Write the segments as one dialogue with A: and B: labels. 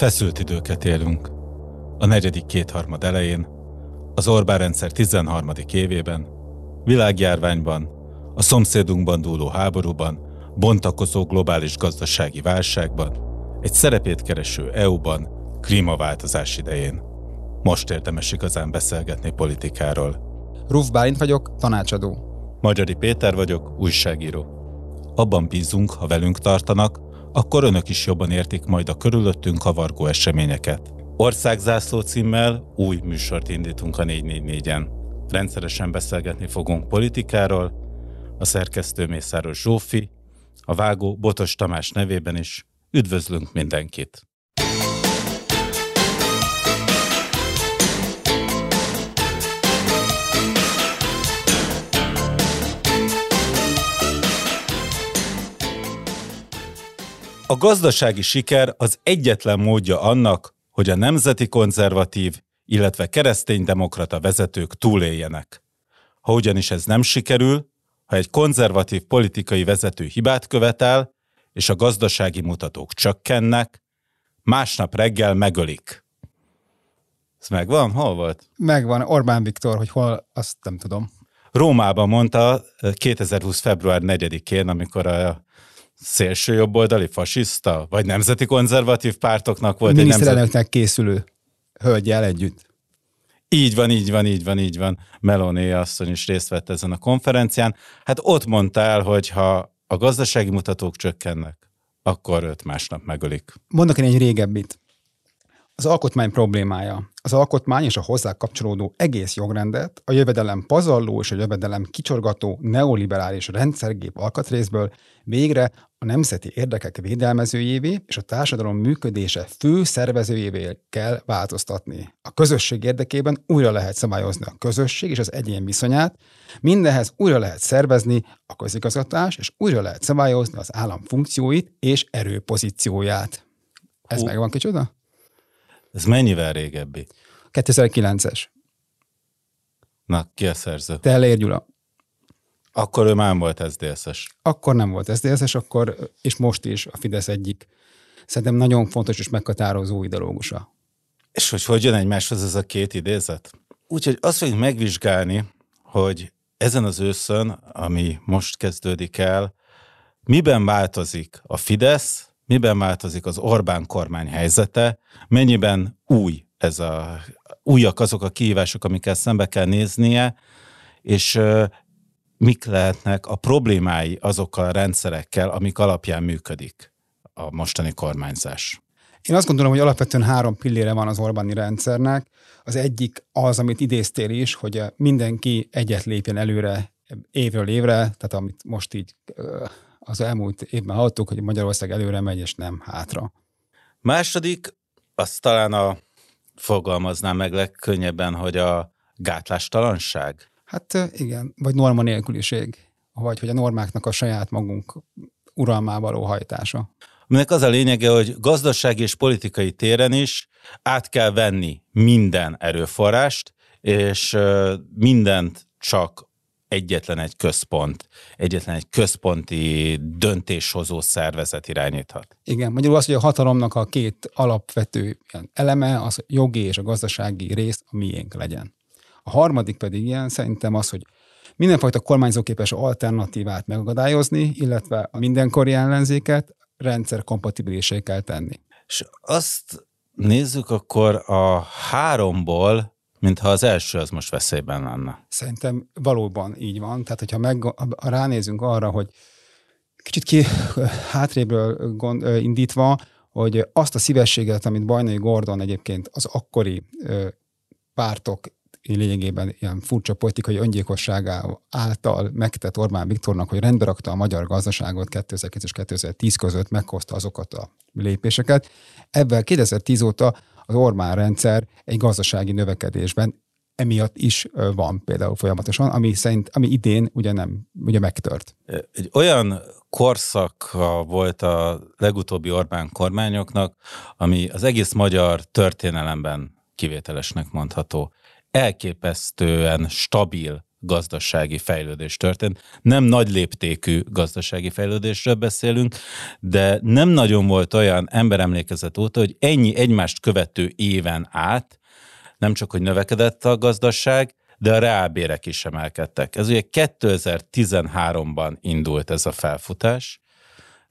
A: Feszült időket élünk. A negyedik kétharmad elején, az Orbán rendszer 13. évében, világjárványban, a szomszédunkban dúló háborúban, bontakozó globális gazdasági válságban, egy szerepét kereső EU-ban, klímaváltozás idején. Most érdemes igazán beszélgetni politikáról.
B: Ruf Bálint vagyok, tanácsadó.
A: Magyari Péter vagyok, újságíró. Abban bízunk, ha velünk tartanak, akkor önök is jobban értik majd a körülöttünk kavargó eseményeket. Országzászló címmel új műsort indítunk a 444-en. Rendszeresen beszélgetni fogunk politikáról, a szerkesztő Mészáros Zsófi, a vágó Botos Tamás nevében is üdvözlünk mindenkit! A gazdasági siker az egyetlen módja annak, hogy a nemzeti konzervatív, illetve kereszténydemokrata vezetők túléljenek. Ha ugyanis ez nem sikerül, ha egy konzervatív politikai vezető hibát követel, és a gazdasági mutatók csökkennek, másnap reggel megölik. Ez megvan? Hol volt?
B: Megvan. Orbán Viktor, hogy hol, azt nem tudom.
A: Rómában mondta 2020. február 4-én, amikor a szélső jobboldali fasiszta, vagy nemzeti konzervatív pártoknak volt
B: egy nemzet... készülő hölgyel együtt.
A: Így van, így van, így van, így van. Meloni asszony is részt vett ezen a konferencián. Hát ott mondta el, hogy ha a gazdasági mutatók csökkennek, akkor öt másnap megölik.
B: Mondok én egy régebbit. Az alkotmány problémája. Az alkotmány és a hozzá kapcsolódó egész jogrendet a jövedelem pazarló és a jövedelem kicsorgató neoliberális rendszergép alkatrészből végre a nemzeti érdekek védelmezőjévé és a társadalom működése fő szervezőjévé kell változtatni. A közösség érdekében újra lehet szabályozni a közösség és az egyén viszonyát, mindenhez újra lehet szervezni a közigazgatás, és újra lehet szabályozni az állam funkcióit és erőpozícióját. Ez Hú. megvan kicsoda?
A: Ez mennyivel régebbi?
B: 2009-es.
A: Na, ki a szerző?
B: Tellér Gyula.
A: Akkor ő már volt SZDSZ-es.
B: Akkor nem volt SZDSZ-es, akkor, és most is a Fidesz egyik szerintem nagyon fontos és meghatározó ideológusa.
A: És hogy hogy jön egymáshoz ez a két idézet? Úgyhogy azt fogjuk megvizsgálni, hogy ezen az őszön, ami most kezdődik el, miben változik a Fidesz, miben változik az Orbán kormány helyzete, mennyiben új ez a, újak azok a kihívások, amikkel szembe kell néznie, és mik lehetnek a problémái azokkal a rendszerekkel, amik alapján működik a mostani kormányzás.
B: Én azt gondolom, hogy alapvetően három pillére van az Orbáni rendszernek. Az egyik az, amit idéztél is, hogy mindenki egyet lépjen előre évről évre, tehát amit most így az elmúlt évben hallottuk, hogy Magyarország előre megy, és nem hátra.
A: Második, azt talán a fogalmaznám meg legkönnyebben, hogy a gátlástalanság.
B: Hát igen, vagy norma nélküliség, vagy hogy a normáknak a saját magunk uralmá való hajtása.
A: Aminek az a lényege, hogy gazdasági és politikai téren is át kell venni minden erőforrást, és mindent csak egyetlen egy központ, egyetlen egy központi döntéshozó szervezet irányíthat.
B: Igen, magyarul az, hogy a hatalomnak a két alapvető eleme, az a jogi és a gazdasági rész a miénk legyen. A harmadik pedig ilyen szerintem az, hogy mindenfajta kormányzóképes alternatívát megadályozni, illetve a mindenkori ellenzéket rendszer kompatibilisé kell tenni.
A: És azt nézzük akkor a háromból, mintha az első az most veszélyben lenne.
B: Szerintem valóban így van. Tehát, hogyha meg, ha ránézünk arra, hogy kicsit ki hátrébről gond, indítva, hogy azt a szívességet, amit Bajnai Gordon egyébként az akkori pártok lényegében ilyen furcsa politikai öngyilkosságá által megtett Orbán Viktornak, hogy rendbe rakta a magyar gazdaságot 2009 és 2010 között, meghozta azokat a lépéseket. Ebben 2010 óta az Orbán rendszer egy gazdasági növekedésben emiatt is van például folyamatosan, ami szerint, ami idén ugye nem, ugye megtört.
A: Egy olyan korszak volt a legutóbbi Orbán kormányoknak, ami az egész magyar történelemben kivételesnek mondható elképesztően stabil gazdasági fejlődés történt. Nem nagy léptékű gazdasági fejlődésről beszélünk, de nem nagyon volt olyan emberemlékezet óta, hogy ennyi egymást követő éven át nem csak, hogy növekedett a gazdaság, de a reálbérek is emelkedtek. Ez ugye 2013-ban indult ez a felfutás,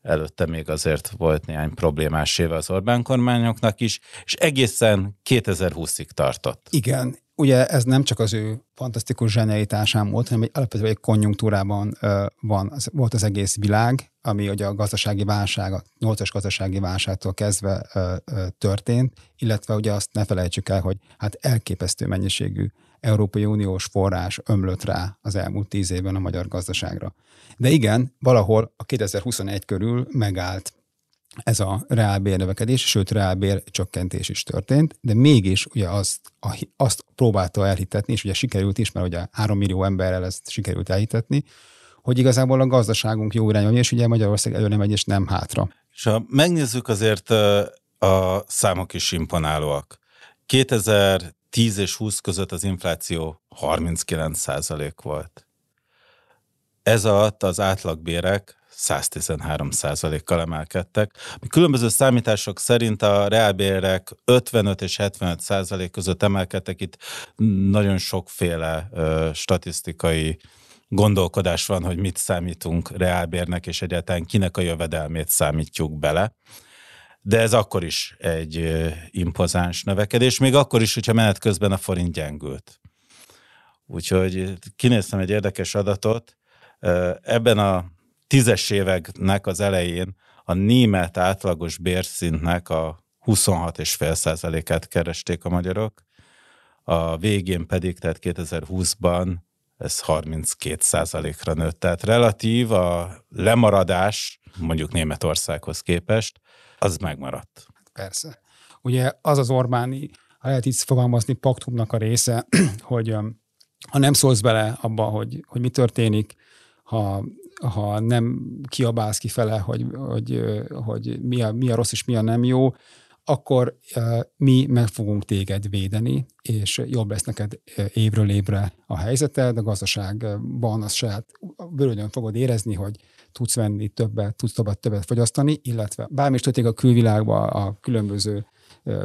A: előtte még azért volt néhány problémás éve az Orbán kormányoknak is, és egészen 2020-ig tartott.
B: Igen, ugye ez nem csak az ő fantasztikus zsenialitásán volt, hanem egy alapvetően egy konjunktúrában van, az, volt az egész világ, ami ugye a gazdasági válság, a nyolcas gazdasági válságtól kezdve uh, uh, történt, illetve ugye azt ne felejtsük el, hogy hát elképesztő mennyiségű Európai Uniós forrás ömlött rá az elmúlt tíz évben a magyar gazdaságra. De igen, valahol a 2021 körül megállt ez a reálbér növekedés, sőt reálbér csökkentés is történt, de mégis ugye azt, azt próbálta elhitetni, és ugye sikerült is, mert ugye 3 millió emberrel ezt sikerült elhitetni, hogy igazából a gazdaságunk jó irányba és ugye Magyarország előre megy, és nem hátra.
A: És ha megnézzük azért a számok is imponálóak. 2010 és 20 között az infláció 39 százalék volt. Ez alatt az átlagbérek 113% kal emelkedtek. Különböző számítások szerint a reálbérek 55 és 75 százalék között emelkedtek. Itt nagyon sokféle ö, statisztikai gondolkodás van, hogy mit számítunk reálbérnek, és egyáltalán kinek a jövedelmét számítjuk bele. De ez akkor is egy impozáns növekedés, még akkor is, hogyha menet közben a forint gyengült. Úgyhogy kinéztem egy érdekes adatot. Ebben a tízes éveknek az elején a német átlagos bérszintnek a 26,5%-át keresték a magyarok, a végén pedig, tehát 2020-ban ez 32%-ra nőtt. Tehát relatív a lemaradás, mondjuk Németországhoz képest, az megmaradt.
B: Persze. Ugye az az Orbáni, ha lehet így fogalmazni, paktumnak a része, hogy ha nem szólsz bele abba, hogy, hogy mi történik, ha ha nem kiabálsz kifele, hogy, hogy, hogy mi, a, mi a rossz és mi a nem jó, akkor mi meg fogunk téged védeni, és jobb lesz neked évről évre a helyzeted, a gazdaságban az saját bőrödön fogod érezni, hogy tudsz venni többet, tudsz többet, többet fogyasztani, illetve bármi is történik a külvilágban, a különböző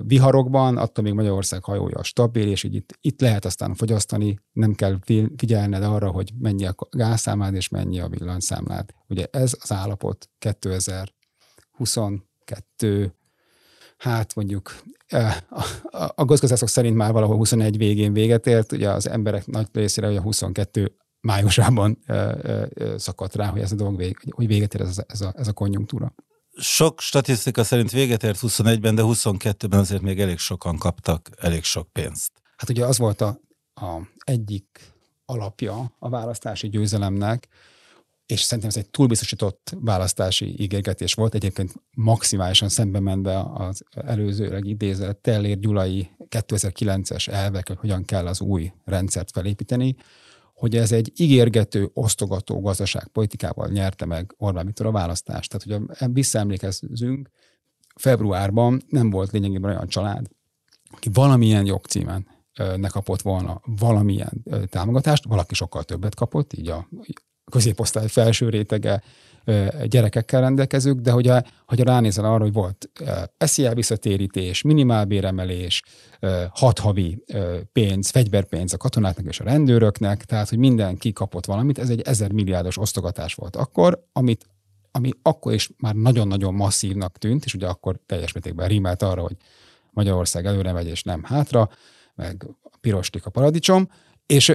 B: viharokban, attól még Magyarország hajója stabil, és így itt, itt lehet aztán fogyasztani, nem kell figyelned arra, hogy mennyi a gázszámlád és mennyi a villanyszámlád. Ugye ez az állapot 2022 hát mondjuk a gazgazászok szerint már valahol 21 végén véget ért, ugye az emberek nagy részére ugye 22 májusában szakadt rá, hogy ez a dolog vég, hogy véget ér ez a, ez a, ez a konjunktúra
A: sok statisztika szerint véget ért 21-ben, de 22-ben azért még elég sokan kaptak elég sok pénzt.
B: Hát ugye az volt a, a egyik alapja a választási győzelemnek, és szerintem ez egy túlbiztosított választási ígérgetés volt, egyébként maximálisan szembe menve az előzőleg idézett Tellér Gyulai 2009-es elvek, hogy hogyan kell az új rendszert felépíteni, hogy ez egy ígérgető, osztogató gazdaságpolitikával nyerte meg Orbán Viktor a választást. Tehát, hogy visszaemlékezzünk, februárban nem volt lényegében olyan család, aki valamilyen jogcímen ne kapott volna valamilyen támogatást, valaki sokkal többet kapott, így a középosztály felső rétege gyerekekkel rendelkezők, de hogy a, hogy ránézel arra, hogy volt SZIA visszatérítés, minimálbéremelés, hat havi pénz, fegyverpénz a katonáknak és a rendőröknek, tehát hogy mindenki kapott valamit, ez egy ezer milliárdos osztogatás volt akkor, amit ami akkor is már nagyon-nagyon masszívnak tűnt, és ugye akkor teljes mértékben rímelt arra, hogy Magyarország előre megy és nem hátra, meg a pirostik a paradicsom, és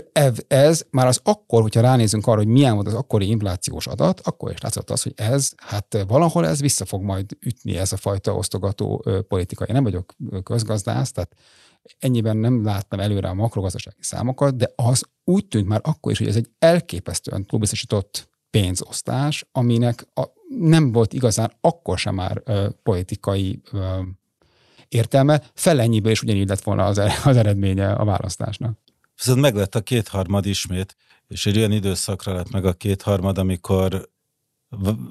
B: ez már az akkor, hogyha ránézünk arra, hogy milyen volt az akkori inflációs adat, akkor is látszott az, hogy ez, hát valahol ez vissza fog majd ütni ez a fajta osztogató politika. Én nem vagyok közgazdász, tehát ennyiben nem láttam előre a makrogazdasági számokat, de az úgy tűnt már akkor is, hogy ez egy elképesztően túlbiztosított pénzosztás, aminek a, nem volt igazán akkor sem már ö, politikai ö, értelme, felennyibe is ugyanígy lett volna az, az eredménye a választásnak.
A: Viszont meg lett a kétharmad ismét, és egy olyan időszakra lett meg a kétharmad, amikor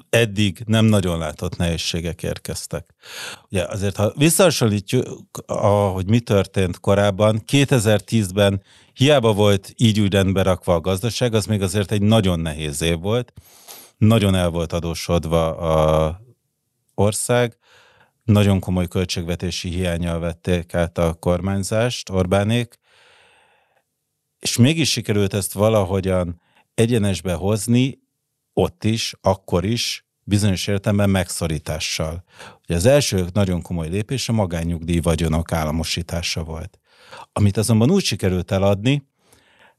A: eddig nem nagyon látott nehézségek érkeztek. Ugye azért, ha visszahasonlítjuk, hogy mi történt korábban, 2010-ben hiába volt így úgy rendbe rakva a gazdaság, az még azért egy nagyon nehéz év volt. Nagyon el volt adósodva a ország, nagyon komoly költségvetési hiányal vették át a kormányzást, Orbánék, és mégis sikerült ezt valahogyan egyenesbe hozni, ott is, akkor is, bizonyos értelemben megszorítással. Ugye az első nagyon komoly lépés a magányugdíj vagyonok államosítása volt. Amit azonban úgy sikerült eladni,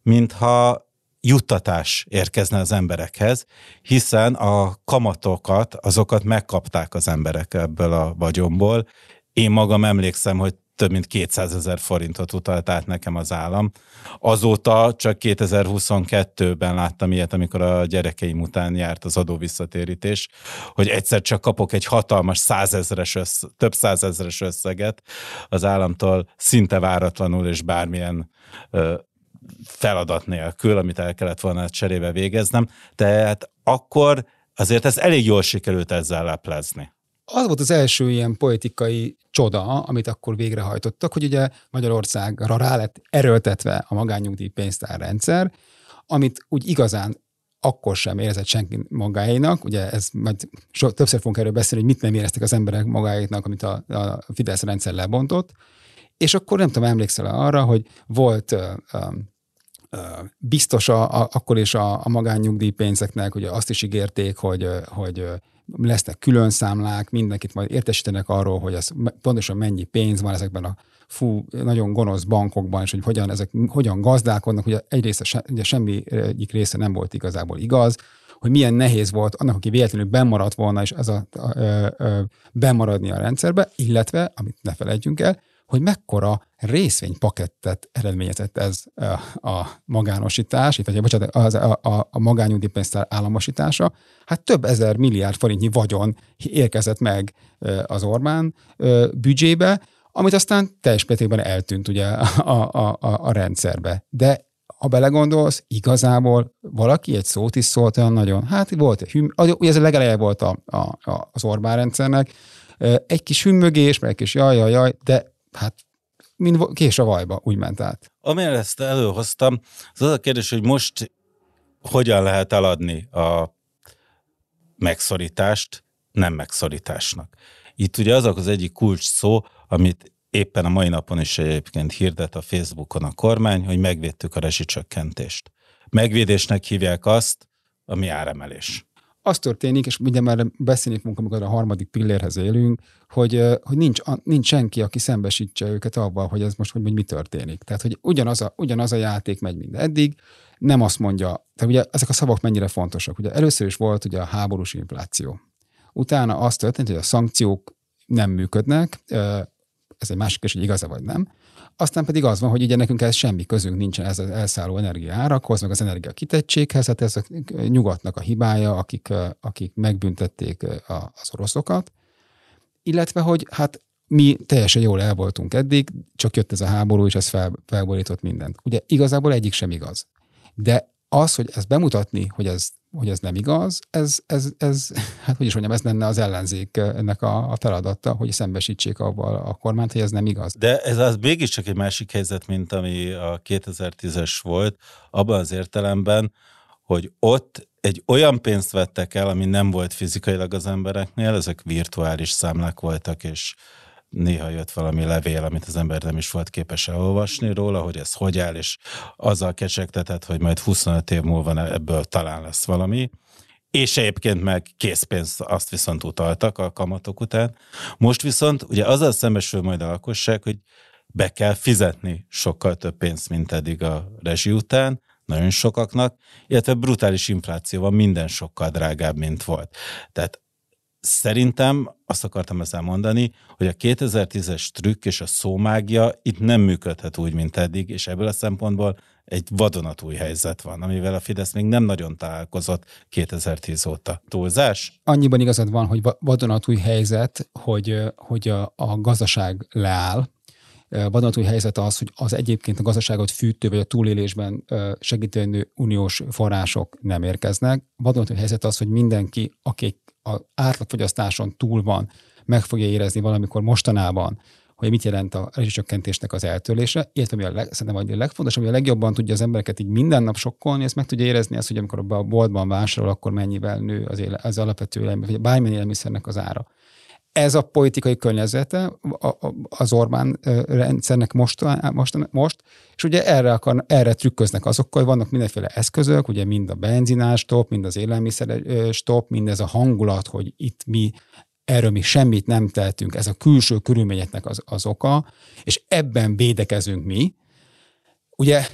A: mintha juttatás érkezne az emberekhez, hiszen a kamatokat, azokat megkapták az emberek ebből a vagyomból. Én magam emlékszem, hogy több mint 200 ezer forintot utalt át nekem az állam. Azóta csak 2022-ben láttam ilyet, amikor a gyerekeim után járt az adó visszatérítés, hogy egyszer csak kapok egy hatalmas százezres össz, több százezres összeget az államtól szinte váratlanul és bármilyen ö, feladat nélkül, amit el kellett volna cserébe végeznem. Tehát akkor azért ez elég jól sikerült ezzel leplezni
B: az volt az első ilyen politikai csoda, amit akkor végrehajtottak, hogy ugye Magyarországra rá lett erőltetve a magányugdíj pénztárrendszer, amit úgy igazán akkor sem érzett senki magáénak, ugye ez majd so, többször fogunk erről beszélni, hogy mit nem éreztek az emberek magáéknak, amit a, a Fidesz rendszer lebontott, és akkor nem tudom, emlékszel arra, hogy volt uh, uh, biztos a, a, akkor is a, a magánnyugdíjpénzeknek, ugye azt is ígérték, hogy, hogy lesznek külön számlák, mindenkit majd értesítenek arról, hogy ez pontosan mennyi pénz van ezekben a fú, nagyon gonosz bankokban, és hogy hogyan, ezek hogyan gazdálkodnak, ugye egyrészt ugye semmi egyik része nem volt igazából igaz, hogy milyen nehéz volt annak, aki véletlenül bemaradt volna, és ez a, a, a, a bemaradni a rendszerbe, illetve, amit ne felejtjünk el, hogy mekkora részvénypakettet eredményezett ez a magánosítás, vagy bocsánat, az, a, a, a magányúdipénztár államosítása. Hát több ezer milliárd forintnyi vagyon érkezett meg az Orbán büdzsébe, amit aztán teljes mértékben eltűnt ugye a, a, a, a rendszerbe. De ha belegondolsz, igazából valaki egy szót is szólt olyan nagyon, hát volt hüm, ugye ez a legeleje volt a, a, a, az Orbán rendszernek, egy kis hümmögés, meg egy kis jaj, jaj, jaj, de hát mind kés a vajba, úgy ment át.
A: Amire ezt előhoztam, az az a kérdés, hogy most hogyan lehet eladni a megszorítást nem megszorításnak. Itt ugye azok az egyik kulcs szó, amit éppen a mai napon is egyébként hirdet a Facebookon a kormány, hogy megvédtük a rezsicsökkentést. Megvédésnek hívják azt, ami áremelés
B: az történik, és ugye már beszélni fogunk, amikor a harmadik pillérhez élünk, hogy, hogy nincs, nincs senki, aki szembesítse őket avval, hogy ez most hogy, hogy mi történik. Tehát, hogy ugyanaz a, ugyanaz a játék megy, mint eddig, nem azt mondja, tehát ugye ezek a szavak mennyire fontosak. Ugye először is volt ugye a háborús infláció. Utána az történt, hogy a szankciók nem működnek, ez egy másik is, hogy igaz vagy nem. Aztán pedig az van, hogy ugye nekünk ez semmi közünk nincsen ez az elszálló energiaárakhoz, meg az energia kitettséghez, hát ez a nyugatnak a hibája, akik, akik megbüntették az oroszokat, illetve, hogy hát mi teljesen jól el voltunk eddig, csak jött ez a háború, és ez fel, felborított mindent. Ugye igazából egyik sem igaz. De az, hogy ezt bemutatni, hogy ez, hogy ez nem igaz, ez, ez, ez, hát hogy is mondjam, ez lenne az ellenzék ennek a, a feladata, hogy szembesítsék avval a kormányt, hogy ez nem igaz.
A: De ez az mégiscsak egy másik helyzet, mint ami a 2010-es volt, abban az értelemben, hogy ott egy olyan pénzt vettek el, ami nem volt fizikailag az embereknél, ezek virtuális számlák voltak, és néha jött valami levél, amit az ember nem is volt képes elolvasni róla, hogy ez hogy áll, és azzal kecsegtetett, hogy majd 25 év múlva ebből talán lesz valami. És egyébként meg készpénzt azt viszont utaltak a kamatok után. Most viszont ugye azzal szembesül majd a lakosság, hogy be kell fizetni sokkal több pénzt, mint eddig a rezsi után, nagyon sokaknak, illetve brutális infláció van, minden sokkal drágább, mint volt. Tehát Szerintem azt akartam ezzel mondani, hogy a 2010-es trükk és a szómágia itt nem működhet úgy, mint eddig, és ebből a szempontból egy vadonatúj helyzet van, amivel a Fidesz még nem nagyon találkozott 2010 óta. Túlzás?
B: Annyiban igazad van, hogy vadonatúj helyzet, hogy, hogy a, a gazdaság leáll, vadonatúj helyzet az, hogy az egyébként a gazdaságot fűtő vagy a túlélésben segítő uniós források nem érkeznek. Vadonatúj helyzet az, hogy mindenki, aki az átlagfogyasztáson túl van, meg fogja érezni valamikor mostanában, hogy mit jelent a rezsicsökkentésnek az eltörlése, illetve ami a leg, szerintem a legfontosabb, hogy a legjobban tudja az embereket így minden nap sokkolni, ezt meg tudja érezni, az, hogy amikor a boltban vásárol, akkor mennyivel nő az, éle, az alapvető élelmiszer, vagy bármilyen élelmiszernek az ára. Ez a politikai környezete az Orbán rendszernek most, most, most és ugye erre, akar, erre trükköznek azokkal, vannak mindenféle eszközök, ugye mind a benzinás stop, mind az élelmiszer stop, mind ez a hangulat, hogy itt mi erről mi semmit nem tehetünk, ez a külső körülményeknek az, az oka, és ebben védekezünk mi. Ugye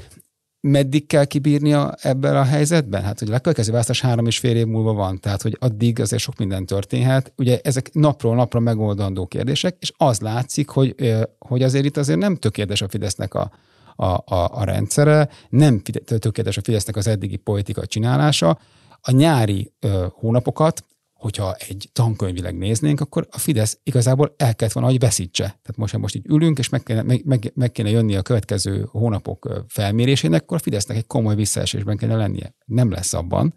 B: meddig kell kibírnia ebben a helyzetben? Hát, hogy a legkövetkező választás három és fél év múlva van, tehát, hogy addig azért sok minden történhet. Ugye ezek napról napra megoldandó kérdések, és az látszik, hogy, hogy azért itt azért nem tökéletes a Fidesznek a, a, a, a rendszere, nem tökéletes a Fidesznek az eddigi politika csinálása. A nyári ö, hónapokat hogyha egy tankönyvileg néznénk, akkor a Fidesz igazából el kellett volna, hogy veszítse. Tehát most, ha most így ülünk, és meg kéne, meg, meg, meg kéne jönni a következő hónapok felmérésének, akkor a Fidesznek egy komoly visszaesésben kéne lennie. Nem lesz abban,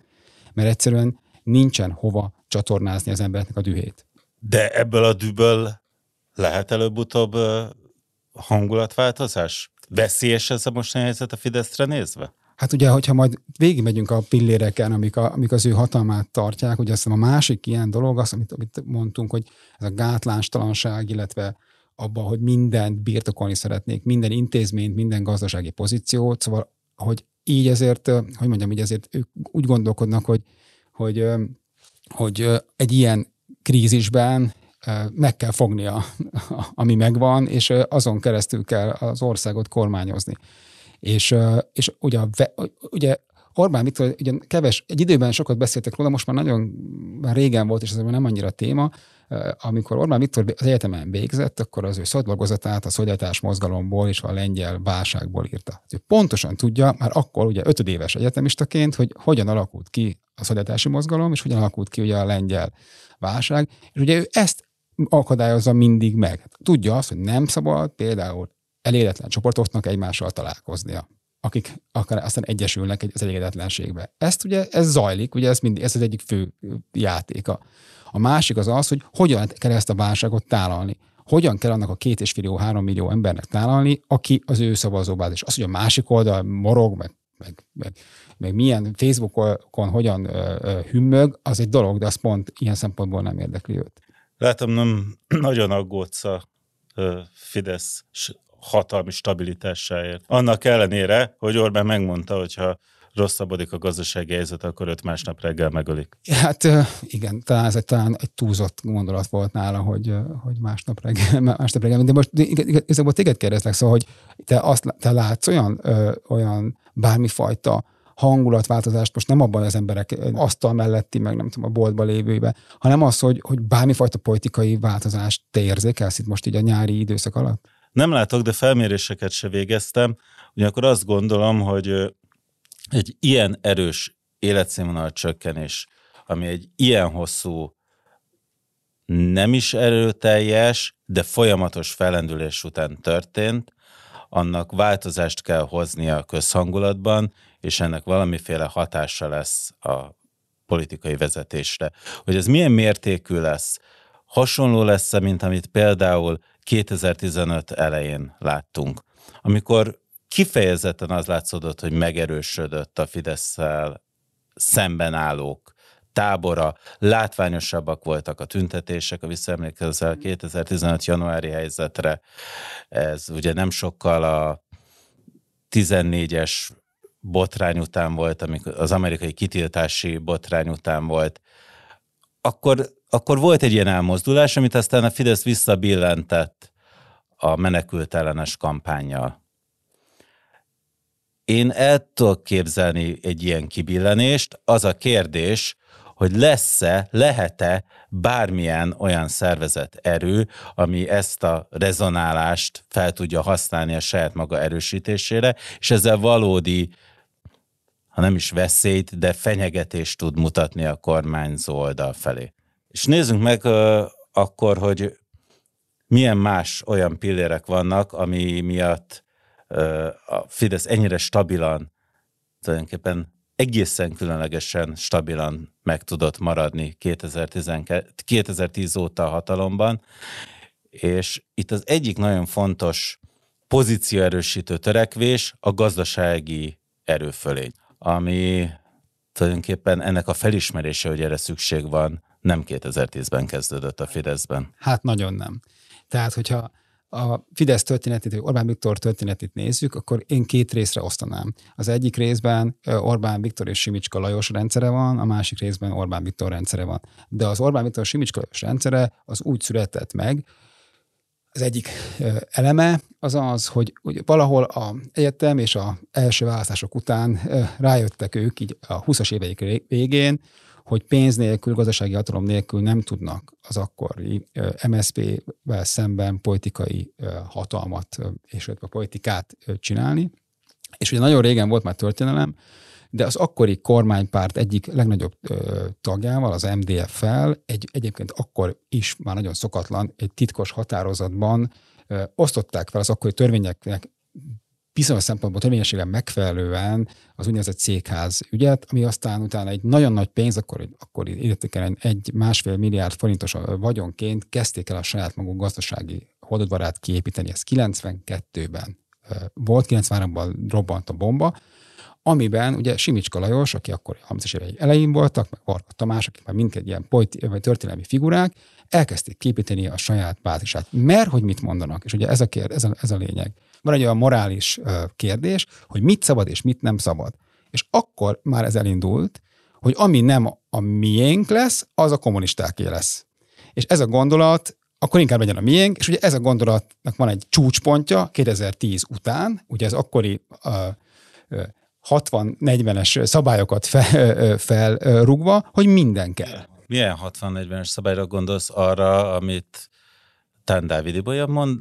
B: mert egyszerűen nincsen hova csatornázni az embereknek a dühét.
A: De ebből a dűből lehet előbb-utóbb hangulatváltozás? Veszélyes ez a mostani helyzet a Fideszre nézve?
B: Hát ugye, hogyha majd végigmegyünk a pilléreken, amik, a, amik az ő hatalmát tartják, ugye azt a másik ilyen dolog, az, amit, amit mondtunk, hogy ez a gátlánstalanság, illetve abban, hogy mindent birtokolni szeretnék, minden intézményt, minden gazdasági pozíciót, szóval, hogy így ezért, hogy mondjam, így ezért ők úgy gondolkodnak, hogy, hogy, hogy egy ilyen krízisben meg kell fognia, ami megvan, és azon keresztül kell az országot kormányozni. És, és ugye, ugye Orbán Viktor, ugye keves, egy időben sokat beszéltek róla, most már nagyon már régen volt, és ez nem annyira téma, amikor Orbán Viktor az egyetemen végzett, akkor az ő szakdolgozatát a szolidaritás mozgalomból és a lengyel válságból írta. Ő pontosan tudja, már akkor ugye ötödéves egyetemistaként, hogy hogyan alakult ki a szolidaritási mozgalom, és hogyan alakult ki ugye a lengyel válság, és ugye ő ezt akadályozza mindig meg. Tudja azt, hogy nem szabad például elégedetlen csoportoknak egymással találkoznia akik akár aztán egyesülnek az elégedetlenségbe. Ezt ugye, ez zajlik, ugye ez, mindig, ez az egyik fő játéka. A másik az az, hogy hogyan kell ezt a válságot tálalni. Hogyan kell annak a két és fél három millió embernek tálalni, aki az ő szavazóbázis. Az, hogy a másik oldal morog, meg, meg, meg, meg milyen Facebookon hogyan ö, ö, hümmög, az egy dolog, de az pont ilyen szempontból nem érdekli őt.
A: Látom, nem nagyon aggódsz a Fidesz hatalmi stabilitásáért. Annak ellenére, hogy Orbán megmondta, hogyha rosszabbodik a gazdasági helyzet, akkor őt másnap reggel megölik.
B: Hát igen, talán ez egy, talán egy túlzott gondolat volt nála, hogy, hogy másnap reggel, másnap reggel. De most igazából téged kérdeznek, szóval, hogy te, azt, te látsz olyan, olyan bármifajta hangulatváltozást most nem abban az emberek asztal melletti, meg nem tudom, a boltban lévőben, hanem az, hogy, hogy bármifajta politikai változást te érzékelsz itt most így a nyári időszak alatt?
A: Nem látok, de felméréseket se végeztem. Ugyanakkor azt gondolom, hogy egy ilyen erős életszínvonal csökkenés, ami egy ilyen hosszú, nem is erőteljes, de folyamatos felendülés után történt, annak változást kell hoznia a közhangulatban, és ennek valamiféle hatása lesz a politikai vezetésre. Hogy ez milyen mértékű lesz, hasonló lesz mint amit például 2015 elején láttunk, amikor kifejezetten az látszódott, hogy megerősödött a fidesz szemben állók tábora, látványosabbak voltak a tüntetések, a visszaemlékezel 2015 januári helyzetre, ez ugye nem sokkal a 14-es botrány után volt, amikor az amerikai kitiltási botrány után volt, akkor, akkor volt egy ilyen elmozdulás, amit aztán a Fidesz visszabillentett a menekült ellenes kampányjal. Én el tudok képzelni egy ilyen kibillenést. Az a kérdés, hogy lesz-e, lehet-e bármilyen olyan szervezet erő, ami ezt a rezonálást fel tudja használni a saját maga erősítésére, és ezzel valódi ha nem is veszélyt, de fenyegetést tud mutatni a kormányzó oldal felé. És nézzünk meg uh, akkor, hogy milyen más olyan pillérek vannak, ami miatt a Fidesz ennyire stabilan, tulajdonképpen egészen különlegesen stabilan meg tudott maradni 2012, 2010 óta a hatalomban, és itt az egyik nagyon fontos pozícióerősítő törekvés a gazdasági erőfölény, ami tulajdonképpen ennek a felismerése, hogy erre szükség van, nem 2010-ben kezdődött a Fideszben.
B: Hát nagyon nem. Tehát, hogyha a Fidesz történetét, vagy Orbán Viktor történetét nézzük, akkor én két részre osztanám. Az egyik részben Orbán Viktor és Simicska Lajos rendszere van, a másik részben Orbán Viktor rendszere van. De az Orbán Viktor Simicska Lajos rendszere az úgy született meg, az egyik eleme az az, hogy, hogy valahol a egyetem és a első választások után rájöttek ők így a 20-as éveik végén, hogy pénz nélkül, gazdasági hatalom nélkül nem tudnak az akkori MSZP-vel szemben politikai hatalmat és a politikát csinálni. És ugye nagyon régen volt már történelem, de az akkori kormánypárt egyik legnagyobb tagjával, az MDF-fel, egy, egyébként akkor is már nagyon szokatlan, egy titkos határozatban osztották fel az akkori törvényeknek bizonyos szempontból törvényességen megfelelően az úgynevezett székház ügyet, ami aztán utána egy nagyon nagy pénz, akkor, akkor értékelen egy másfél milliárd forintos vagyonként kezdték el a saját maguk gazdasági holdodvarát kiépíteni. Ez 92-ben volt, 93-ban robbant a bomba, amiben ugye Simicska Lajos, aki akkor a 30 évei elején voltak, meg Varga Tamás, akik már mindkettő ilyen politi- vagy történelmi figurák, elkezdték képíteni a saját bázisát. Mert hogy mit mondanak, és ugye ez a, kérd, ez a, ez a lényeg. Van egy olyan morális kérdés, hogy mit szabad és mit nem szabad. És akkor már ez elindult, hogy ami nem a miénk lesz, az a kommunistáké lesz. És ez a gondolat akkor inkább legyen a miénk, és ugye ez a gondolatnak van egy csúcspontja 2010 után, ugye ez akkori uh, 60-40-es szabályokat fel, felrugva, hogy minden kell.
A: Milyen 60-40-es szabályra gondolsz arra, amit Tán Dávid Ibolya mond,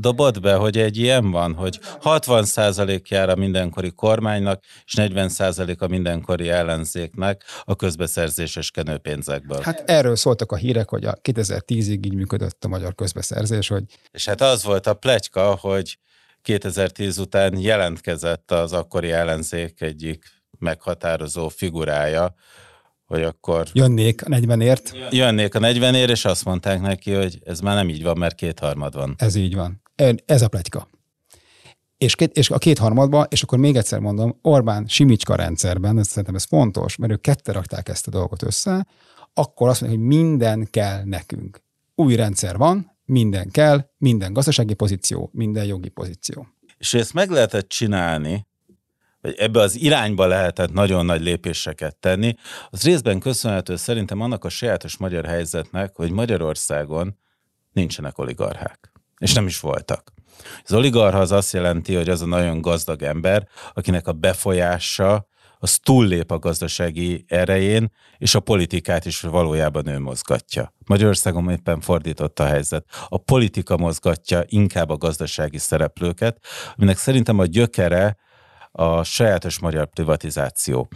A: dobott be, hogy egy ilyen van, hogy 60% jár a mindenkori kormánynak, és 40% a mindenkori ellenzéknek a közbeszerzéses kenőpénzekből.
B: Hát erről szóltak a hírek, hogy a 2010-ig így működött a magyar közbeszerzés, hogy...
A: És hát az volt a pletyka, hogy 2010 után jelentkezett az akkori ellenzék egyik meghatározó figurája, hogy akkor...
B: Jönnék a 40ért.
A: Jönnék a 40ért, és azt mondták neki, hogy ez már nem így van, mert kétharmad van.
B: Ez így van. Ez a pletyka. És, két, és a kétharmadban, és akkor még egyszer mondom, Orbán Simicska rendszerben, ez szerintem ez fontos, mert ők kette rakták ezt a dolgot össze, akkor azt mondják, hogy minden kell nekünk. Új rendszer van, minden kell, minden gazdasági pozíció, minden jogi pozíció.
A: És ezt meg lehetett csinálni, vagy ebbe az irányba lehetett nagyon nagy lépéseket tenni, az részben köszönhető szerintem annak a sajátos magyar helyzetnek, hogy Magyarországon nincsenek oligarchák. És nem is voltak. Az oligarha az azt jelenti, hogy az a nagyon gazdag ember, akinek a befolyása az túllép a gazdasági erején, és a politikát is valójában ő mozgatja. Magyarországon éppen fordított a helyzet. A politika mozgatja inkább a gazdasági szereplőket, aminek szerintem a gyökere a sajátos magyar privatizáció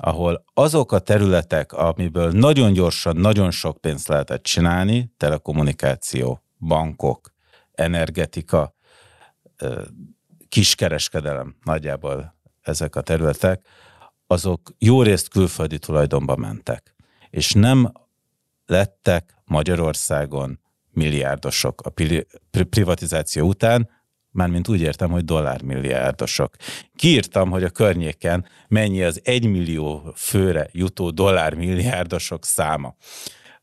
A: ahol azok a területek, amiből nagyon gyorsan, nagyon sok pénzt lehetett csinálni, telekommunikáció, bankok, energetika, kiskereskedelem, nagyjából ezek a területek, azok jó részt külföldi tulajdonba mentek. És nem lettek Magyarországon milliárdosok a privatizáció után, mármint úgy értem, hogy dollármilliárdosok. Kiírtam, hogy a környéken mennyi az egymillió főre jutó dollármilliárdosok száma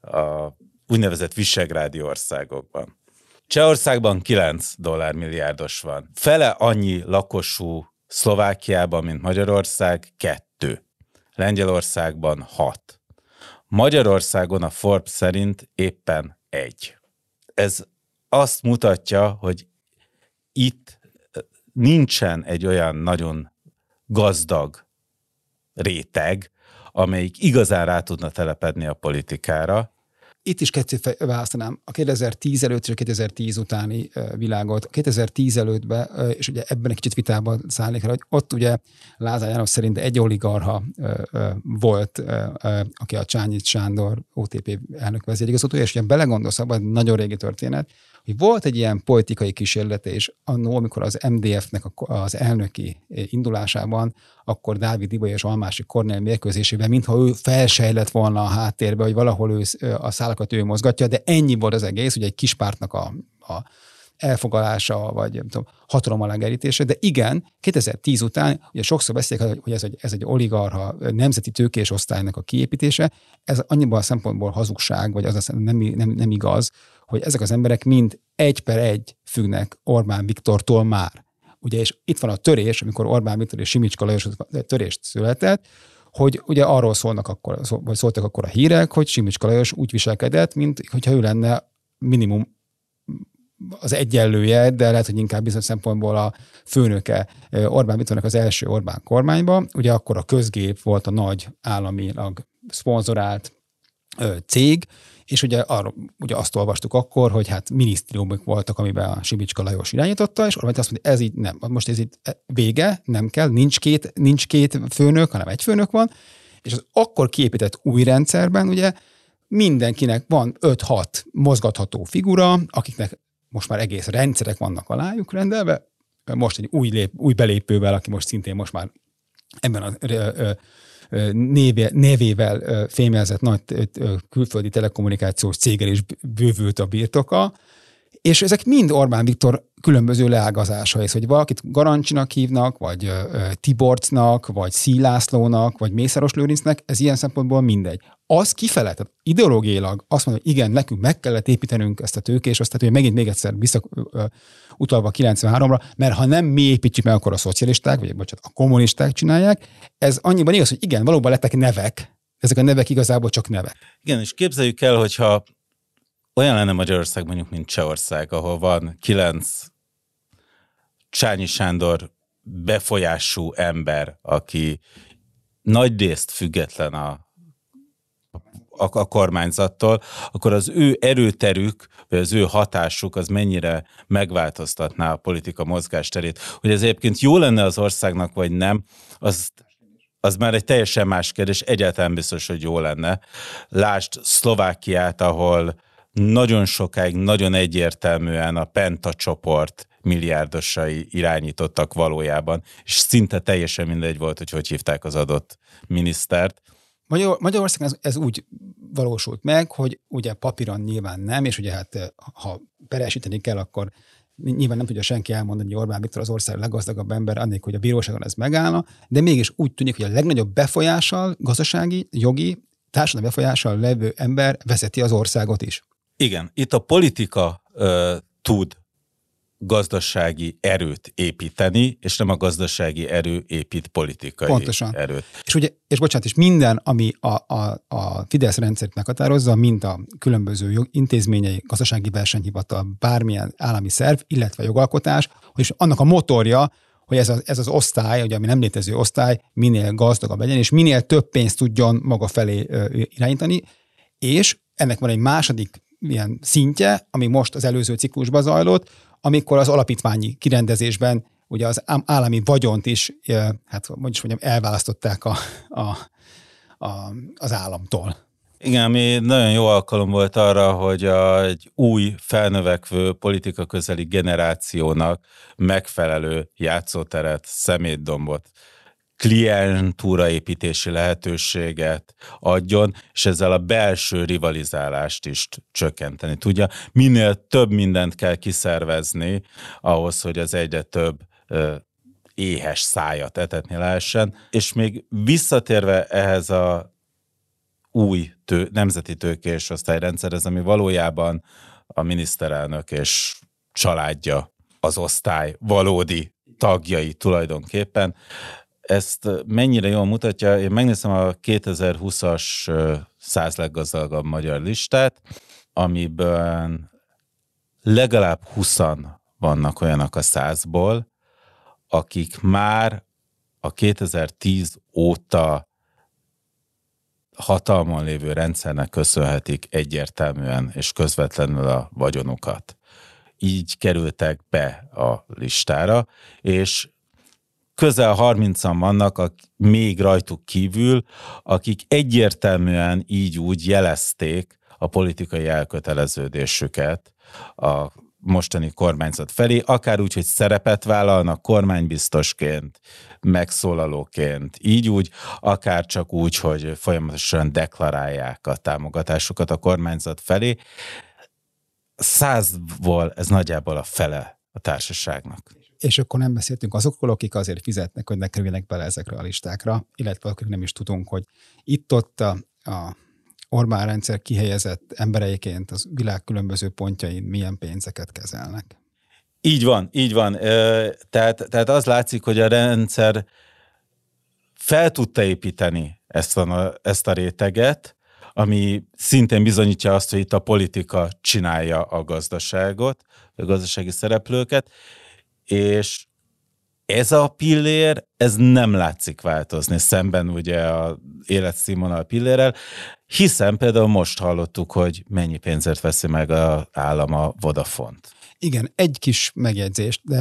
A: a úgynevezett visegrádi országokban. Csehországban 9 dollármilliárdos van. Fele annyi lakosú Szlovákiában, mint Magyarország, kettő. Lengyelországban hat. Magyarországon a Forbes szerint éppen egy. Ez azt mutatja, hogy itt nincsen egy olyan nagyon gazdag réteg, amelyik igazán rá tudna telepedni a politikára,
B: itt is ketté választanám a 2010 előtt és a 2010 utáni világot. A 2010 előttben, és ugye ebben egy kicsit vitában szállnék el, hogy ott ugye Lázár János szerint egy oligarha volt, aki a Csányi Sándor OTP elnök vezérigazgatója, és ugye belegondolsz abban, nagyon régi történet, hogy volt egy ilyen politikai kísérlete, és annó, amikor az MDF-nek az elnöki indulásában, akkor Dávid Ibai és Almási Kornél mérkőzésében, mintha ő felsejlett volna a háttérbe, hogy valahol ő a szálakat ő mozgatja, de ennyi volt az egész, hogy egy kis pártnak a, a elfogadása, vagy nem tudom, hatalom alá de igen, 2010 után, ugye sokszor beszélek, hogy ez egy, ez egy oligarha nemzeti tőkés osztálynak a kiépítése, ez annyiban a szempontból hazugság, vagy az nem, nem, nem igaz, hogy ezek az emberek mind egy per egy függnek Orbán Viktortól már. Ugye, és itt van a törés, amikor Orbán Viktor és Simicska Lajos törést született, hogy ugye arról szólnak akkor, vagy szóltak akkor a hírek, hogy Simicska Lajos úgy viselkedett, mint hogyha ő lenne minimum az egyenlője, de lehet, hogy inkább bizonyos szempontból a főnöke Orbán Viktornak az első Orbán kormányban. Ugye akkor a közgép volt a nagy államilag szponzorált cég, és ugye, arra, ugye azt olvastuk akkor, hogy hát minisztériumok voltak, amiben a Sibicska Lajos irányította, és Orbán azt mondja, ez így nem, most ez így vége, nem kell, nincs két, nincs két főnök, hanem egy főnök van, és az akkor kiépített új rendszerben ugye mindenkinek van 5-6 mozgatható figura, akiknek most már egész rendszerek vannak alájuk rendelve, most egy új, lép, új belépővel, aki most szintén most már ebben a névé, névével fémjelzett nagy külföldi telekommunikációs céggel is bővült a birtoka, és ezek mind Orbán Viktor különböző leágazásai, hogy valakit Garancsinak hívnak, vagy Tiborcnak, vagy Szílászlónak, vagy Mészáros Lőrincnek, ez ilyen szempontból mindegy. Az kifele, tehát ideológiailag azt mondja, hogy igen, nekünk meg kellett építenünk ezt a tőkés, azt hogy megint még egyszer vissza, utalva 93-ra, mert ha nem mi építjük meg, akkor a szocialisták, vagy bocsánat, a kommunisták csinálják. Ez annyiban igaz, hogy igen, valóban lettek nevek, ezek a nevek igazából csak nevek.
A: Igen, és képzeljük el, hogyha olyan lenne Magyarország mondjuk, mint Csehország, ahol van kilenc Csányi Sándor befolyású ember, aki nagy részt független a, a, a kormányzattól, akkor az ő erőterük, vagy az ő hatásuk az mennyire megváltoztatná a politika mozgásterét. Hogy ez egyébként jó lenne az országnak, vagy nem, az, az már egy teljesen más kérdés, egyáltalán biztos, hogy jó lenne. Lásd Szlovákiát, ahol nagyon sokáig nagyon egyértelműen a Penta csoport milliárdosai irányítottak valójában, és szinte teljesen mindegy volt, hogy hogy hívták az adott minisztert.
B: Magyar, Magyarországon ez, ez úgy valósult meg, hogy ugye papíron nyilván nem, és ugye hát ha peresíteni kell, akkor nyilván nem tudja senki elmondani, hogy Orbán Viktor az ország leggazdagabb ember, annék, hogy a bíróságon ez megállna, de mégis úgy tűnik, hogy a legnagyobb befolyással, gazdasági, jogi, társadalmi befolyással levő ember vezeti az országot is.
A: Igen, itt a politika ö, tud gazdasági erőt építeni, és nem a gazdasági erő épít politikai Pontosan. erőt.
B: És ugye, és bocsánat, és minden, ami a, a, a Fidesz rendszert meghatározza, mint a különböző jog, intézményei, gazdasági versenyhivatal, bármilyen állami szerv, illetve jogalkotás, és annak a motorja, hogy ez, a, ez az osztály, ugye, ami nem létező osztály, minél gazdagabb legyen, és minél több pénzt tudjon maga felé irányítani, és ennek van egy második ilyen szintje, ami most az előző ciklusban zajlott, amikor az alapítványi kirendezésben ugye az állami vagyont is, hát mondjuk mondjam, elválasztották a, a, a, az államtól.
A: Igen, ami nagyon jó alkalom volt arra, hogy a, egy új, felnövekvő politika közeli generációnak megfelelő játszóteret, szemétdombot klientúraépítési lehetőséget adjon, és ezzel a belső rivalizálást is csökkenteni tudja. Minél több mindent kell kiszervezni ahhoz, hogy az egyre több éhes szájat etetni lehessen, és még visszatérve ehhez a új tő, nemzeti tőkés osztályrendszerhez, ami valójában a miniszterelnök és családja az osztály valódi tagjai tulajdonképpen ezt mennyire jól mutatja, én megnézem a 2020-as száz leggazdagabb magyar listát, amiben legalább 20 vannak olyanok a százból, akik már a 2010 óta hatalmon lévő rendszernek köszönhetik egyértelműen és közvetlenül a vagyonukat. Így kerültek be a listára, és közel 30-an vannak, a, még rajtuk kívül, akik egyértelműen így úgy jelezték a politikai elköteleződésüket a mostani kormányzat felé, akár úgy, hogy szerepet vállalnak kormánybiztosként, megszólalóként, így úgy, akár csak úgy, hogy folyamatosan deklarálják a támogatásukat a kormányzat felé. Százból ez nagyjából a fele a társaságnak.
B: És akkor nem beszéltünk azokról, akik azért fizetnek, hogy ne kerüljenek bele ezekre a listákra, illetve akik nem is tudunk, hogy itt-ott a, a Orbán rendszer kihelyezett embereiként az világ különböző pontjain milyen pénzeket kezelnek.
A: Így van, így van. Tehát, tehát az látszik, hogy a rendszer fel tudta építeni ezt a, ezt a réteget, ami szintén bizonyítja azt, hogy itt a politika csinálja a gazdaságot, a gazdasági szereplőket, és ez a pillér, ez nem látszik változni szemben ugye a életszínvonal pillérrel, hiszen például most hallottuk, hogy mennyi pénzért veszi meg az állam a Vodafont.
B: Igen, egy kis megjegyzést, de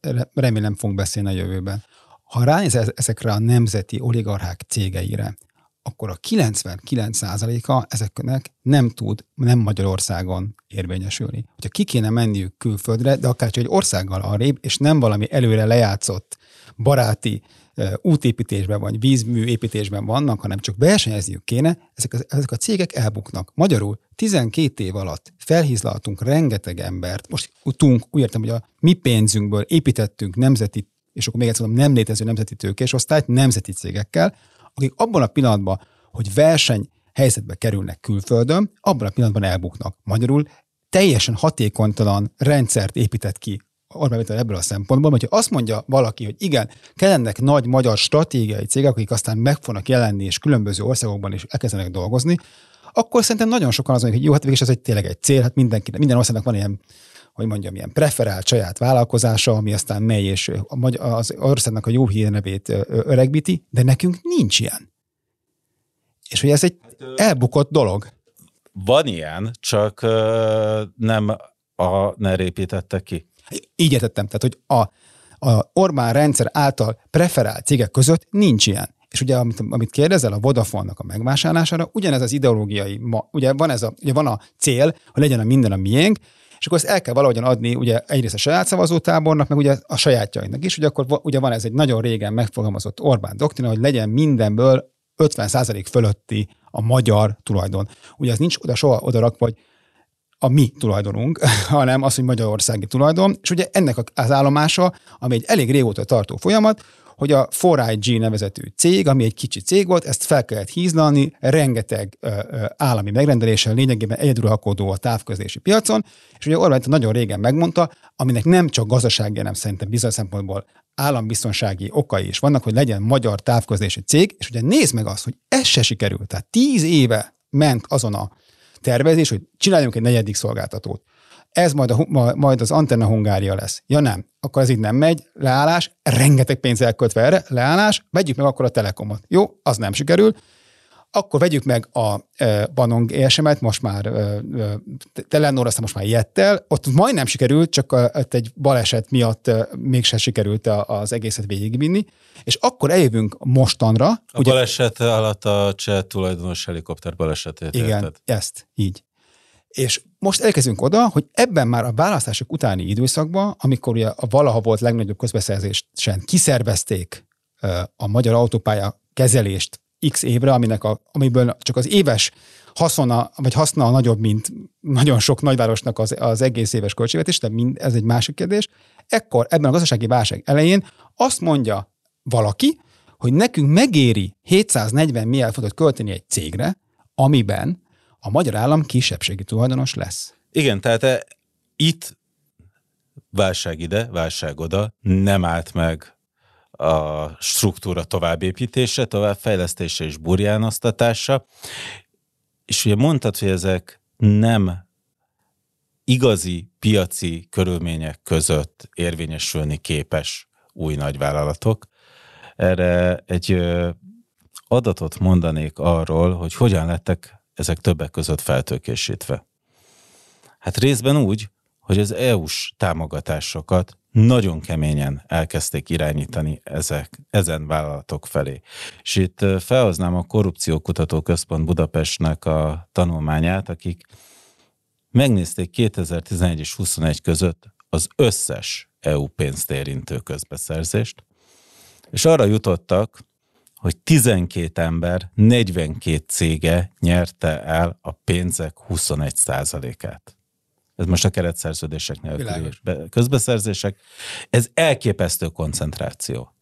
B: erre remélem fogunk beszélni a jövőben. Ha ránézel ezekre a nemzeti oligarchák cégeire, akkor a 99%-a ezeknek nem tud, nem Magyarországon érvényesülni. Hogyha ki kéne menniük külföldre, de akár csak egy országgal arrébb, és nem valami előre lejátszott baráti útépítésben vagy vízmű építésben vannak, hanem csak versenyezniük kéne, ezek, ezek a cégek elbuknak. Magyarul 12 év alatt felhízlaltunk rengeteg embert, most utunk, úgy értem, hogy a mi pénzünkből építettünk nemzeti, és akkor még egyszer mondom, nem létező nemzeti tőkésosztályt nemzeti cégekkel, akik abban a pillanatban, hogy verseny helyzetbe kerülnek külföldön, abban a pillanatban elbuknak. Magyarul teljesen hatékonytalan rendszert épített ki Orbán Viktor ebből a szempontból, hogyha azt mondja valaki, hogy igen, kellenek nagy magyar stratégiai cégek, akik aztán meg fognak jelenni, és különböző országokban is elkezdenek dolgozni, akkor szerintem nagyon sokan az mondják, hogy jó, hát végig ez egy tényleg egy cél, hát mindenki, minden országnak van ilyen hogy mondjam, ilyen preferált saját vállalkozása, ami aztán megy, és az országnak a jó hírnevét öregbíti, de nekünk nincs ilyen. És hogy ez egy hát, elbukott dolog.
A: Van ilyen, csak nem a NER építette ki.
B: Így értettem. Tehát, hogy a, a Orbán rendszer által preferált cégek között nincs ilyen. És ugye, amit, amit kérdezel a Vodafone-nak a megvásárlására, ugyanez az ideológiai, ma, ugye van, ez a, ugye van a cél, hogy legyen a minden a miénk, és akkor ezt el kell valahogyan adni ugye egyrészt a saját szavazótábornak, meg ugye a sajátjainak is. Ugye akkor ugye van ez egy nagyon régen megfogalmazott Orbán doktrina, hogy legyen mindenből 50% fölötti a magyar tulajdon. Ugye ez nincs oda soha oda rakva, hogy a mi tulajdonunk, hanem az, hogy magyarországi tulajdon, és ugye ennek az állomása, ami egy elég régóta tartó folyamat, hogy a 4IG nevezetű cég, ami egy kicsi cég volt, ezt fel kellett hízlalni, rengeteg ö, ö, állami megrendeléssel lényegében egyeduralkodó a távközlési piacon, és ugye Orbán nagyon régen megmondta, aminek nem csak gazdasági, hanem szerintem bizonyos szempontból állambiztonsági okai is vannak, hogy legyen magyar távközlési cég, és ugye nézd meg azt, hogy ez se sikerült. Tehát tíz éve ment azon a tervezés, hogy csináljunk egy negyedik szolgáltatót ez majd, a, majd az Antenna Hungária lesz. Ja nem, akkor ez így nem megy, leállás, rengeteg pénz elköltve erre, leállás, vegyük meg akkor a Telekomot. Jó, az nem sikerül, akkor vegyük meg a e, Banong ESM-et, most már e, e, Telenor, aztán most már Jettel, ott majdnem sikerült, csak a, egy baleset miatt e, mégse sikerült a, az egészet végigvinni, és akkor eljövünk mostanra. A
A: ugye, baleset alatt a cseh tulajdonos helikopter balesetét
B: Igen, érted? ezt, így. És most elkezdünk oda, hogy ebben már a választások utáni időszakban, amikor ugye a valaha volt legnagyobb közbeszerzésen kiszervezték a magyar autópálya kezelést x évre, aminek a, amiből csak az éves haszona, vagy haszna nagyobb, mint nagyon sok nagyvárosnak az, az egész éves költségvetés, de mind, ez egy másik kérdés. Ekkor ebben a gazdasági válság elején azt mondja valaki, hogy nekünk megéri 740 milliárd fontot költeni egy cégre, amiben a magyar állam kisebbségi tulajdonos lesz.
A: Igen, tehát e, itt válság ide, válság oda, nem állt meg a struktúra továbbépítése, továbbfejlesztése és burjánoztatása. És ugye mondtad, hogy ezek nem igazi piaci körülmények között érvényesülni képes új nagyvállalatok. Erre egy adatot mondanék arról, hogy hogyan lettek ezek többek között feltőkésítve. Hát részben úgy, hogy az EU-s támogatásokat nagyon keményen elkezdték irányítani ezek, ezen vállalatok felé. És itt felhoznám a Korrupciókutató Központ Budapestnek a tanulmányát, akik megnézték 2011 és 21 között az összes EU pénzt érintő közbeszerzést, és arra jutottak, hogy 12 ember 42 cége nyerte el a pénzek 21 át Ez most a keretszerződések nélküli közbeszerzések. Ez elképesztő koncentráció.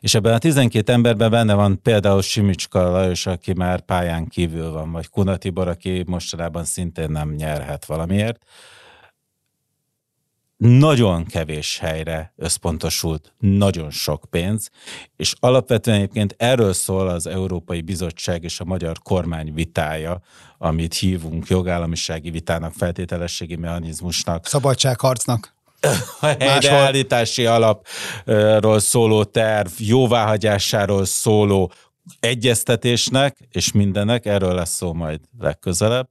A: És ebben a 12 emberben benne van például Simicska Lajos, aki már pályán kívül van, vagy Kuna Tibor, aki mostanában szintén nem nyerhet valamiért nagyon kevés helyre összpontosult nagyon sok pénz, és alapvetően egyébként erről szól az Európai Bizottság és a magyar kormány vitája, amit hívunk jogállamisági vitának, feltételességi mechanizmusnak.
B: Szabadságharcnak.
A: A helyreállítási alapról szóló terv, jóváhagyásáról szóló egyeztetésnek, és mindenek, erről lesz szó majd legközelebb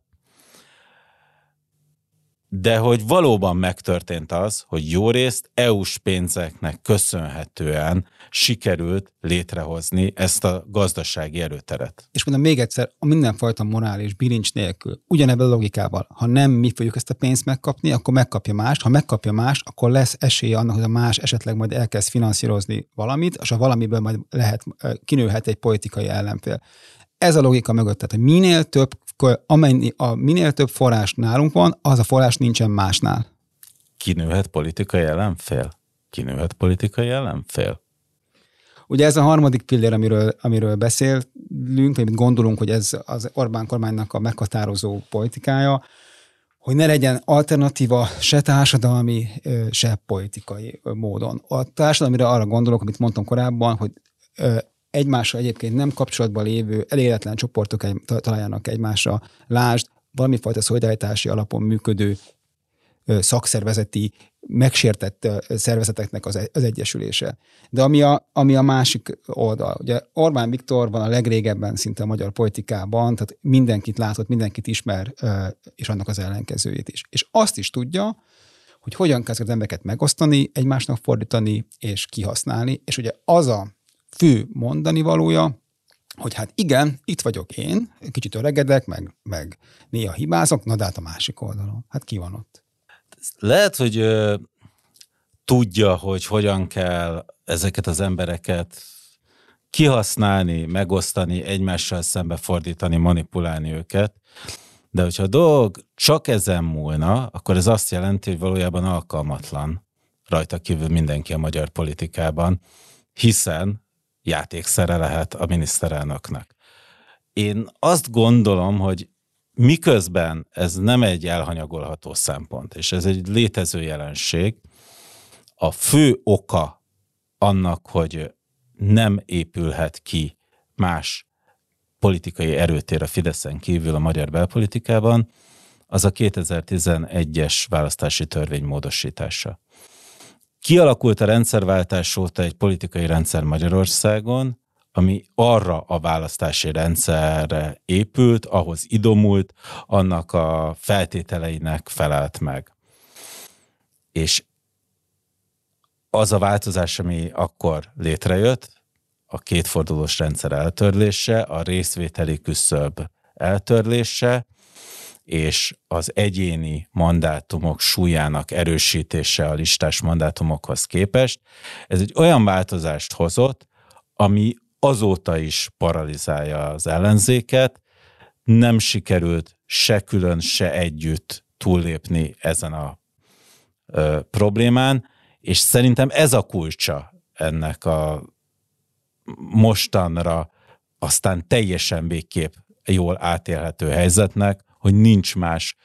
A: de hogy valóban megtörtént az, hogy jó részt EU-s pénzeknek köszönhetően sikerült létrehozni ezt a gazdasági erőteret.
B: És mondom még egyszer, a mindenfajta morális bilincs nélkül, ugyanebben a logikával, ha nem mi fogjuk ezt a pénzt megkapni, akkor megkapja más, ha megkapja más, akkor lesz esélye annak, hogy a más esetleg majd elkezd finanszírozni valamit, és a valamiből majd lehet, kinőhet egy politikai ellenfél. Ez a logika mögött, tehát hogy minél több amennyi a minél több forrás nálunk van, az a forrás nincsen másnál.
A: Kinőhet politikai ellenfél? Kinőhet politikai ellenfél?
B: Ugye ez a harmadik pillér, amiről, amiről beszélünk, vagy gondolunk, hogy ez az Orbán kormánynak a meghatározó politikája, hogy ne legyen alternatíva se társadalmi, se politikai módon. A társadalomra arra gondolok, amit mondtam korábban, hogy egymással egyébként nem kapcsolatban lévő elégletlen csoportok egy, találjanak egymásra. Lásd, valamifajta szolidaritási alapon működő szakszervezeti, megsértett szervezeteknek az, az egyesülése. De ami a, ami a másik oldal, ugye Orbán Viktor van a legrégebben szinte a magyar politikában, tehát mindenkit látott, mindenkit ismer, és annak az ellenkezőjét is. És azt is tudja, hogy hogyan kell az embereket megosztani, egymásnak fordítani és kihasználni, és ugye az a fő mondani valója, hogy hát igen, itt vagyok én, kicsit öregedek, meg, meg néha hibázok, na de hát a másik oldalon. Hát ki van ott?
A: Lehet, hogy ö, tudja, hogy hogyan kell ezeket az embereket kihasználni, megosztani, egymással szembe fordítani, manipulálni őket. De hogyha a dolog csak ezen múlna, akkor ez azt jelenti, hogy valójában alkalmatlan rajta kívül mindenki a magyar politikában, hiszen játékszere lehet a miniszterelnöknek. Én azt gondolom, hogy miközben ez nem egy elhanyagolható szempont, és ez egy létező jelenség, a fő oka annak, hogy nem épülhet ki más politikai erőtér a Fideszen kívül a magyar belpolitikában, az a 2011-es választási törvény módosítása. Kialakult a rendszerváltás óta egy politikai rendszer Magyarországon, ami arra a választási rendszerre épült, ahhoz idomult, annak a feltételeinek felelt meg. És az a változás, ami akkor létrejött, a kétfordulós rendszer eltörlése, a részvételi küszöb eltörlése, és az egyéni mandátumok súlyának erősítése a listás mandátumokhoz képest. Ez egy olyan változást hozott, ami azóta is paralizálja az ellenzéket, nem sikerült se külön, se együtt túllépni ezen a ö, problémán, és szerintem ez a kulcsa ennek a mostanra aztán teljesen végképp jól átélhető helyzetnek, hogy nincs más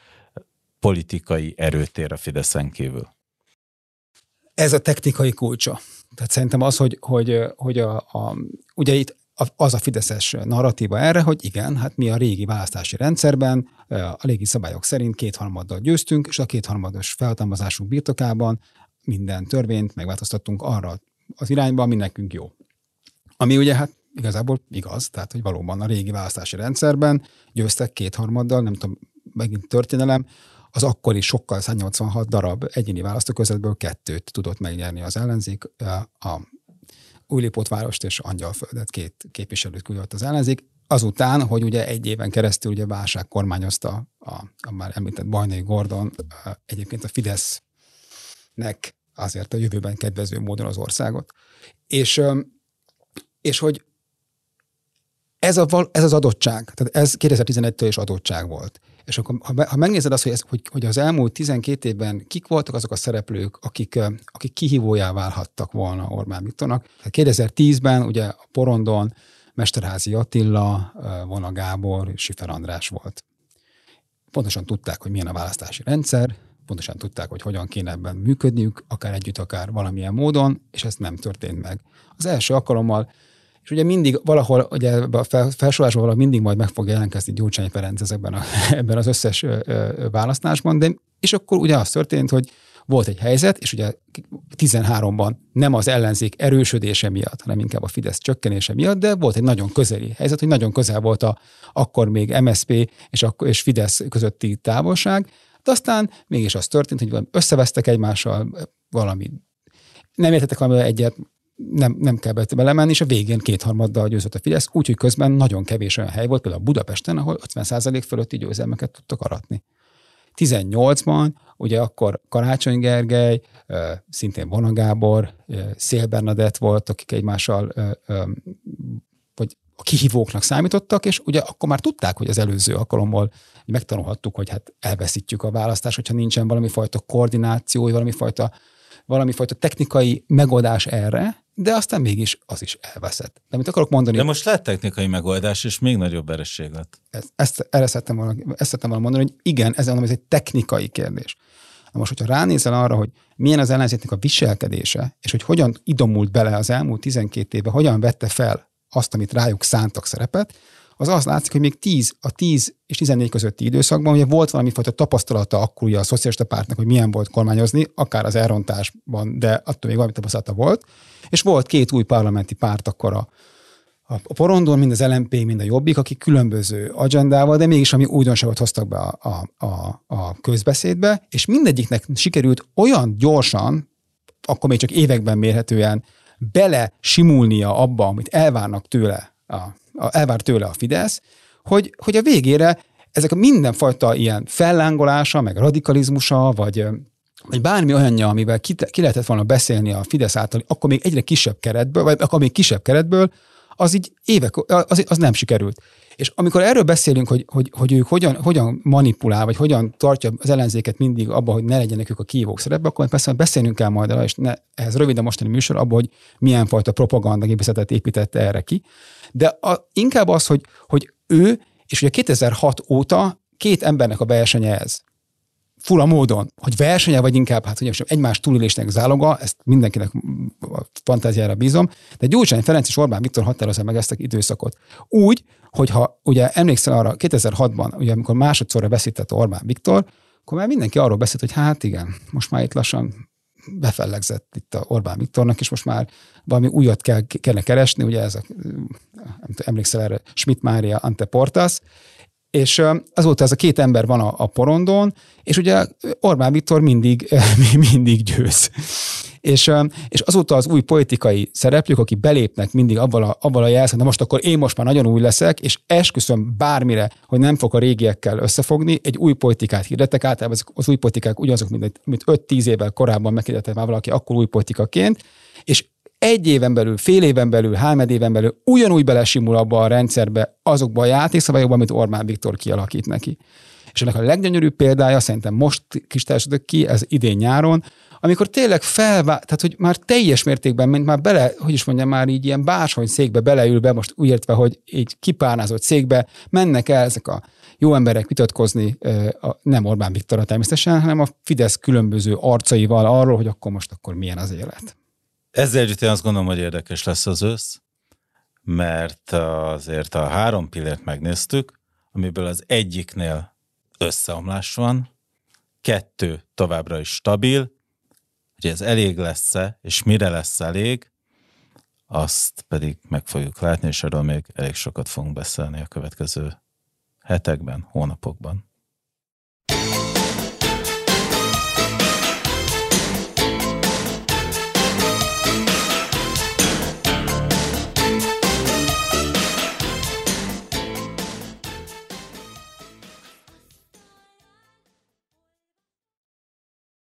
A: politikai erőtér a Fideszen kívül.
B: Ez a technikai kulcsa. Tehát szerintem az, hogy, hogy, hogy a, a, ugye itt az a fideszes narratíva erre, hogy igen, hát mi a régi választási rendszerben a régi szabályok szerint kétharmaddal győztünk, és a kétharmados felhatalmazásunk birtokában minden törvényt megváltoztattunk arra az irányba, ami nekünk jó. Ami ugye hát igazából igaz, tehát hogy valóban a régi választási rendszerben győztek kétharmaddal, nem tudom, megint történelem, az akkori sokkal 186 darab egyéni választóközletből kettőt tudott megnyerni az ellenzék, a Újlépót várost és Angyalföldet, két képviselőt küldött az ellenzék. azután, hogy ugye egy éven keresztül ugye válság kormányozta a, a már említett Bajnai Gordon, egyébként a Fidesznek azért a jövőben kedvező módon az országot. És, és hogy ez, a, ez az adottság, tehát ez 2011-től is adottság volt. És akkor, ha, ha megnézed azt, hogy, ez, hogy, hogy az elmúlt 12 évben kik voltak azok a szereplők, akik, akik kihívójá válhattak volna Orbán Viktornak. 2010-ben ugye a Porondon Mesterházi Attila, Vona Gábor Sifer András volt. Pontosan tudták, hogy milyen a választási rendszer, pontosan tudták, hogy hogyan kéne ebben működniük, akár együtt, akár valamilyen módon, és ez nem történt meg. Az első alkalommal és ugye mindig valahol, ugye a felsorolásban valahol mindig majd meg fog jelentkezni Gyurcsány Ferenc ezekben a, ebben az összes választásban, de és akkor ugye az történt, hogy volt egy helyzet, és ugye 13-ban nem az ellenzék erősödése miatt, hanem inkább a Fidesz csökkenése miatt, de volt egy nagyon közeli helyzet, hogy nagyon közel volt a akkor még MSP és, akkor, és Fidesz közötti távolság, de aztán mégis az történt, hogy összevesztek egymással, valami nem értettek valami egyet, nem, nem kell belemenni, és a végén kétharmaddal győzött a Fidesz, úgyhogy közben nagyon kevés olyan hely volt, például Budapesten, ahol 50% fölötti győzelmeket tudtak aratni. 18-ban, ugye akkor Karácsony Gergely, szintén Vona Gábor, Szél Bernadett volt, akik egymással vagy a kihívóknak számítottak, és ugye akkor már tudták, hogy az előző alkalommal megtanulhattuk, hogy hát elveszítjük a választást, hogyha nincsen valami fajta koordináció, valami fajta, valami fajta technikai megoldás erre, de aztán mégis az is elveszett. De mit akarok mondani?
A: De most lett technikai megoldás, és még nagyobb ereség lett.
B: Ezt, ezt, erre szerettem volna, ezt szerettem volna mondani, hogy igen, ez, ez egy technikai kérdés. Na most, hogyha ránézel arra, hogy milyen az ellenzéknek a viselkedése, és hogy hogyan idomult bele az elmúlt 12 évben, hogyan vette fel azt, amit rájuk szántak szerepet, az azt látszik, hogy még 10, a 10 és 14 közötti időszakban ugye volt valami fajta tapasztalata akkor a szocialista pártnak, hogy milyen volt kormányozni, akár az elrontásban, de attól még valami tapasztalata volt, és volt két új parlamenti párt akkor a, a porondon, mind az LMP, mind a Jobbik, akik különböző agendával, de mégis ami újdonságot hoztak be a, a, a, közbeszédbe, és mindegyiknek sikerült olyan gyorsan, akkor még csak években mérhetően bele simulnia abba, amit elvárnak tőle, a, elvár tőle a Fidesz, hogy, hogy a végére ezek a mindenfajta ilyen fellángolása, meg radikalizmusa, vagy, vagy bármi olyanja, amivel ki, ki lehetett volna beszélni a Fidesz által, akkor még egyre kisebb keretből, vagy akkor még kisebb keretből, az így évek, az, az nem sikerült. És amikor erről beszélünk, hogy, hogy, hogy ők hogyan, hogyan manipulál, vagy hogyan tartja az ellenzéket mindig abba, hogy ne legyenek ők a kívók szerepbe, akkor persze beszélnünk kell majd el, és ne, ehhez rövid a mostani műsor, abba, hogy milyen fajta propagandagépészetet építette erre ki. De a, inkább az, hogy, hogy ő, és ugye 2006 óta két embernek a versenye ez fura módon, hogy versenye, vagy inkább, hát ugye egymás túlélésnek záloga, ezt mindenkinek a fantáziára bízom, de Gyurcsány Ferenc és Orbán Viktor határozza meg ezt a időszakot. Úgy, hogyha ugye emlékszel arra 2006-ban, ugye amikor másodszorra veszített Orbán Viktor, akkor már mindenki arról beszélt, hogy hát igen, most már itt lassan befellegzett itt a Orbán Viktornak, és most már valami újat kell, kellene keresni, ugye ez a, emlékszel erre, Schmidt Mária Ante Portas, és azóta ez a két ember van a, a porondon, és ugye Orbán Viktor mindig, mindig győz. És, és azóta az új politikai szereplők, akik belépnek mindig abban a, abban a jelszak, de most akkor én most már nagyon új leszek, és esküszöm bármire, hogy nem fog a régiekkel összefogni, egy új politikát hirdetek, általában az új politikák ugyanazok, mint, mint 5-10 évvel korábban meghirdetett már valaki akkor új politikaként, és egy éven belül, fél éven belül, három éven belül ugyanúgy belesimul abba a rendszerbe, azokba a játékszabályokba, amit Orbán Viktor kialakít neki. És ennek a leggyönyörűbb példája szerintem most kis ki, ez idén nyáron, amikor tényleg felvá, tehát hogy már teljes mértékben, mint már bele, hogy is mondjam, már így ilyen bársony székbe beleülve, most úgy értve, hogy így kipárnázott székbe, mennek el ezek a jó emberek vitatkozni, nem Orbán Viktorra természetesen, hanem a Fidesz különböző arcaival arról, hogy akkor most akkor milyen az élet.
A: Ezzel együtt én azt gondolom, hogy érdekes lesz az ősz, mert azért a három pillért megnéztük, amiből az egyiknél összeomlás van, kettő továbbra is stabil, hogy ez elég lesz-e, és mire lesz elég, azt pedig meg fogjuk látni, és erről még elég sokat fogunk beszélni a következő hetekben, hónapokban.